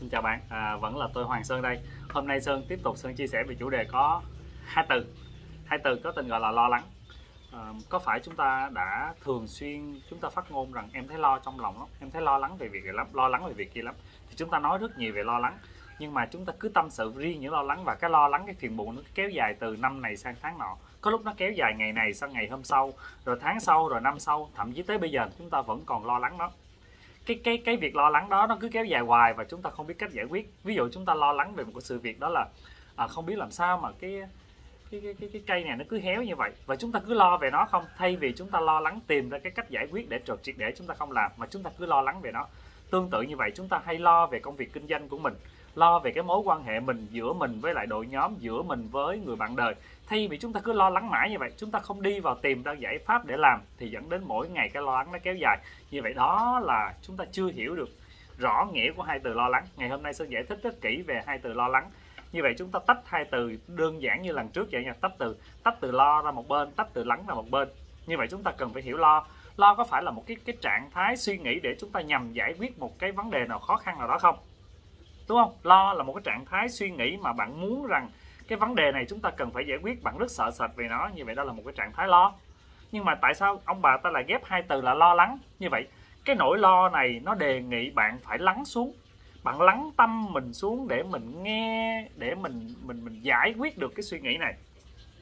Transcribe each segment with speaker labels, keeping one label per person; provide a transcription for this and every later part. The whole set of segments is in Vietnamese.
Speaker 1: Xin chào bạn, à, vẫn là tôi Hoàng Sơn đây. Hôm nay Sơn tiếp tục Sơn chia sẻ về chủ đề có hai từ, hai từ có tên gọi là lo lắng. À, có phải chúng ta đã thường xuyên chúng ta phát ngôn rằng em thấy lo trong lòng lắm, em thấy lo lắng về việc này lắm, lo lắng về việc kia lắm. Thì chúng ta nói rất nhiều về lo lắng, nhưng mà chúng ta cứ tâm sự riêng những lo lắng và cái lo lắng cái phiền muộn nó kéo dài từ năm này sang tháng nọ. Có lúc nó kéo dài ngày này sang ngày hôm sau, rồi tháng sau, rồi năm sau, thậm chí tới bây giờ chúng ta vẫn còn lo lắng đó cái cái cái việc lo lắng đó nó cứ kéo dài hoài và chúng ta không biết cách giải quyết. Ví dụ chúng ta lo lắng về một cái sự việc đó là à, không biết làm sao mà cái cái, cái cái cái cây này nó cứ héo như vậy. Và chúng ta cứ lo về nó không? Thay vì chúng ta lo lắng tìm ra cái cách giải quyết để trượt triệt để chúng ta không làm mà chúng ta cứ lo lắng về nó. Tương tự như vậy chúng ta hay lo về công việc kinh doanh của mình lo về cái mối quan hệ mình giữa mình với lại đội nhóm, giữa mình với người bạn đời. Thay vì chúng ta cứ lo lắng mãi như vậy, chúng ta không đi vào tìm ra giải pháp để làm thì dẫn đến mỗi ngày cái lo lắng nó kéo dài. Như vậy đó là chúng ta chưa hiểu được rõ nghĩa của hai từ lo lắng. Ngày hôm nay sẽ giải thích rất kỹ về hai từ lo lắng. Như vậy chúng ta tách hai từ đơn giản như lần trước vậy nha. Tách từ tách từ lo ra một bên, tách từ lắng ra một bên. Như vậy chúng ta cần phải hiểu lo. Lo có phải là một cái cái trạng thái suy nghĩ để chúng ta nhằm giải quyết một cái vấn đề nào khó khăn nào đó không? Đúng không? Lo là một cái trạng thái suy nghĩ mà bạn muốn rằng cái vấn đề này chúng ta cần phải giải quyết. Bạn rất sợ sệt về nó, như vậy đó là một cái trạng thái lo. Nhưng mà tại sao ông bà ta lại ghép hai từ là lo lắng? Như vậy, cái nỗi lo này nó đề nghị bạn phải lắng xuống. Bạn lắng tâm mình xuống để mình nghe, để mình mình mình giải quyết được cái suy nghĩ này.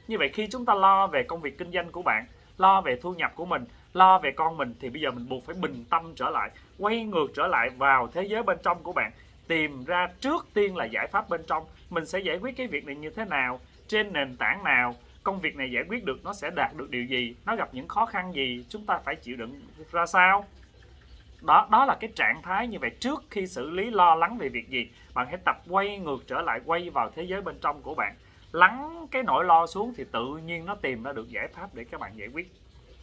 Speaker 1: Như vậy khi chúng ta lo về công việc kinh doanh của bạn, lo về thu nhập của mình, lo về con mình, thì bây giờ mình buộc phải bình tâm trở lại, quay ngược trở lại vào thế giới bên trong của bạn tìm ra trước tiên là giải pháp bên trong. Mình sẽ giải quyết cái việc này như thế nào, trên nền tảng nào, công việc này giải quyết được nó sẽ đạt được điều gì, nó gặp những khó khăn gì, chúng ta phải chịu đựng ra sao. Đó đó là cái trạng thái như vậy trước khi xử lý lo lắng về việc gì. Bạn hãy tập quay ngược trở lại, quay vào thế giới bên trong của bạn. Lắng cái nỗi lo xuống thì tự nhiên nó tìm ra được giải pháp để các bạn giải quyết.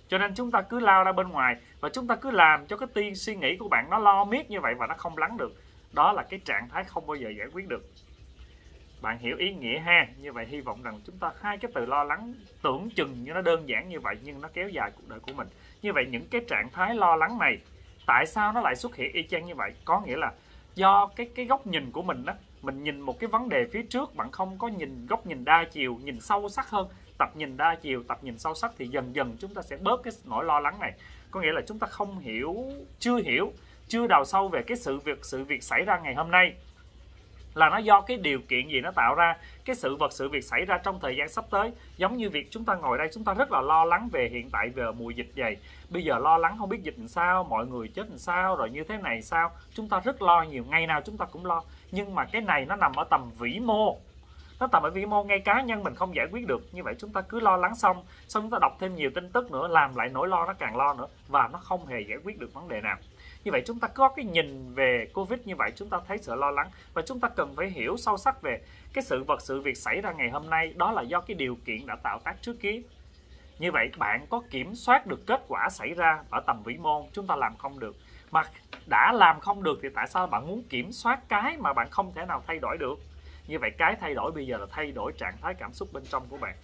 Speaker 1: Cho nên chúng ta cứ lao ra bên ngoài và chúng ta cứ làm cho cái tiên suy nghĩ của bạn nó lo miết như vậy và nó không lắng được đó là cái trạng thái không bao giờ giải quyết được. Bạn hiểu ý nghĩa ha? Như vậy hy vọng rằng chúng ta hai cái từ lo lắng tưởng chừng như nó đơn giản như vậy nhưng nó kéo dài cuộc đời của mình. Như vậy những cái trạng thái lo lắng này, tại sao nó lại xuất hiện y chang như vậy? Có nghĩa là do cái cái góc nhìn của mình đó mình nhìn một cái vấn đề phía trước, bạn không có nhìn góc nhìn đa chiều, nhìn sâu sắc hơn. Tập nhìn đa chiều, tập nhìn sâu sắc thì dần dần chúng ta sẽ bớt cái nỗi lo lắng này. Có nghĩa là chúng ta không hiểu, chưa hiểu chưa đào sâu về cái sự việc sự việc xảy ra ngày hôm nay, là nó do cái điều kiện gì nó tạo ra, cái sự vật, sự việc xảy ra trong thời gian sắp tới. Giống như việc chúng ta ngồi đây, chúng ta rất là lo lắng về hiện tại về mùa dịch vậy. Bây giờ lo lắng không biết dịch làm sao, mọi người chết làm sao, rồi như thế này sao. Chúng ta rất lo nhiều, ngày nào chúng ta cũng lo. Nhưng mà cái này nó nằm ở tầm vĩ mô. Nó tầm ở vĩ mô, ngay cá nhân mình không giải quyết được. Như vậy chúng ta cứ lo lắng xong xong chúng ta đọc thêm nhiều tin tức nữa, làm lại nỗi lo nó càng lo nữa, và nó không hề giải quyết được vấn đề nào như vậy chúng ta có cái nhìn về covid như vậy, chúng ta thấy sự lo lắng và chúng ta cần phải hiểu sâu sắc về cái sự vật, sự việc xảy ra ngày hôm nay. Đó là do cái điều kiện đã tạo tác trước kia. Như vậy bạn có kiểm soát được kết quả xảy ra ở tầm vĩ mô, chúng ta làm không được. Mà đã làm không được thì tại sao bạn muốn kiểm soát cái mà bạn không thể nào thay đổi được? Như vậy cái thay đổi bây giờ là thay đổi trạng thái cảm xúc bên trong của bạn.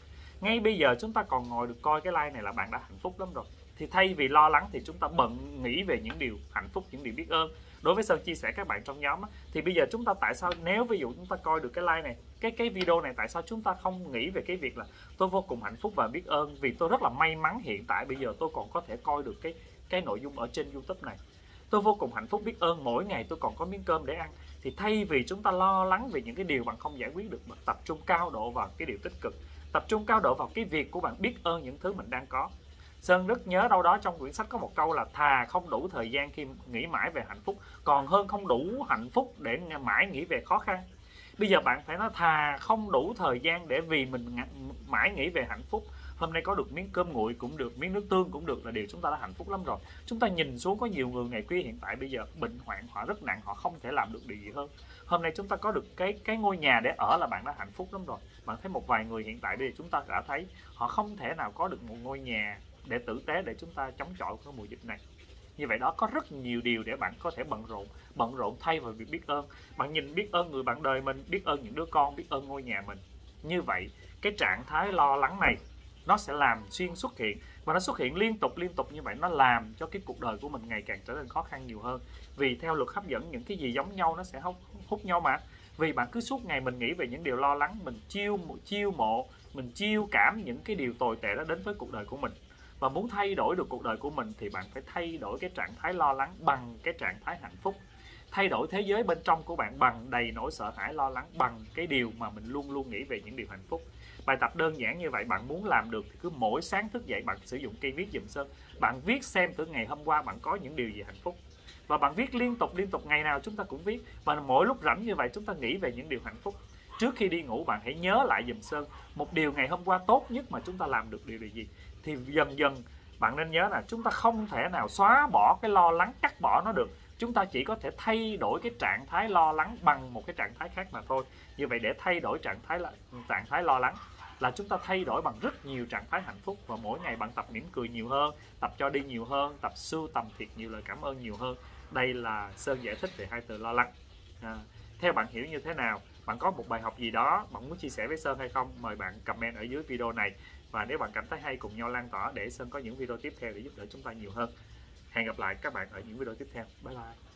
Speaker 1: Ngay bây giờ chúng ta còn ngồi được coi cái like này là bạn đã hạnh phúc lắm rồi thì thay vì lo lắng thì chúng ta bận nghĩ về những điều hạnh phúc, những điều biết ơn. Đối với sơn chia sẻ các bạn trong nhóm thì bây giờ chúng ta tại sao, nếu ví dụ chúng ta coi được cái like này, cái cái video này, tại sao chúng ta không nghĩ về cái việc là tôi vô cùng hạnh phúc và biết ơn? Vì tôi rất là may mắn hiện tại, bây giờ tôi còn có thể coi được cái cái nội dung ở trên youtube này. Tôi vô cùng hạnh phúc, biết ơn, mỗi ngày tôi còn có miếng cơm để ăn. Thì thay vì chúng ta lo lắng về những cái điều bạn không giải quyết được mà tập trung cao độ vào cái điều tích cực, tập trung cao độ vào cái việc của bạn biết ơn những thứ mình đang có. Sơn rất nhớ đâu đó trong quyển sách có một câu là thà không đủ thời gian khi nghĩ mãi về hạnh phúc, còn hơn không đủ hạnh phúc để mãi nghĩ về khó khăn. Bây giờ bạn phải nói, thà không đủ thời gian để vì mình mãi nghĩ về hạnh phúc. Hôm nay có được miếng cơm nguội, cũng được miếng nước tương, cũng được là điều chúng ta đã hạnh phúc lắm rồi. Chúng ta nhìn xuống, có nhiều người ngày kia hiện tại bây giờ bệnh hoạn, họ rất nặng, họ không thể làm được điều gì hơn. Hôm nay chúng ta có được cái cái ngôi nhà để ở là bạn đã hạnh phúc lắm rồi. Bạn thấy một vài người hiện tại bây giờ chúng ta đã thấy, họ không thể nào có được một ngôi nhà để tử tế để chúng ta chống chọi với mùa dịch này. Như vậy đó có rất nhiều điều để bạn có thể bận rộn bận rộn thay vào việc biết ơn. Bạn nhìn biết ơn người bạn đời mình biết ơn những đứa con biết ơn ngôi nhà mình. Như vậy cái trạng thái lo lắng này nó sẽ làm xuyên xuất hiện và nó xuất hiện liên tục liên tục như vậy nó làm cho cái cuộc đời của mình ngày càng trở nên khó khăn nhiều hơn. Vì theo luật hấp dẫn những cái gì giống nhau nó sẽ hút, hút nhau mà. Vì bạn cứ suốt ngày mình nghĩ về những điều lo lắng mình chiêu chiêu mộ mình chiêu cảm những cái điều tồi tệ đó đến với cuộc đời của mình và muốn thay đổi được cuộc đời của mình thì bạn phải thay đổi cái trạng thái lo lắng bằng cái trạng thái hạnh phúc. Thay đổi thế giới bên trong của bạn bằng đầy nỗi sợ hãi lo lắng, bằng cái điều mà mình luôn luôn nghĩ về những điều hạnh phúc. Bài tập đơn giản như vậy, bạn muốn làm được thì cứ mỗi sáng thức dậy bạn sử dụng cây viết dùm sơn bạn viết xem từ ngày hôm qua bạn có những điều gì hạnh phúc. Và bạn viết liên tục liên tục, ngày nào chúng ta cũng viết. Và mỗi lúc rảnh như vậy chúng ta nghĩ về những điều hạnh phúc. Trước khi đi ngủ bạn hãy nhớ lại dùm sơn một điều ngày hôm qua tốt nhất mà chúng ta làm được điều gì? Thì dần dần bạn nên nhớ là chúng ta không thể nào xóa bỏ cái lo lắng cắt bỏ nó được. Chúng ta chỉ có thể thay đổi cái trạng thái lo lắng bằng một cái trạng thái khác mà thôi. Như vậy để thay đổi trạng thái là trạng thái lo lắng là chúng ta thay đổi bằng rất nhiều trạng thái hạnh phúc và mỗi ngày bạn tập mỉm cười nhiều hơn tập cho đi nhiều hơn tập sưu tầm thiệt nhiều lời cảm ơn nhiều hơn. Đây là sơn giải thích về hai từ lo lắng. À, theo bạn hiểu như thế nào? Bạn có một bài học gì đó bạn muốn chia sẻ với sơn hay không? Mời bạn comment ở dưới video này. Và nếu bạn cảm thấy hay, cùng nhau lan tỏa để sơn có những video tiếp theo để giúp đỡ chúng ta nhiều hơn. Hẹn gặp lại các bạn ở những video tiếp theo. Bye bye.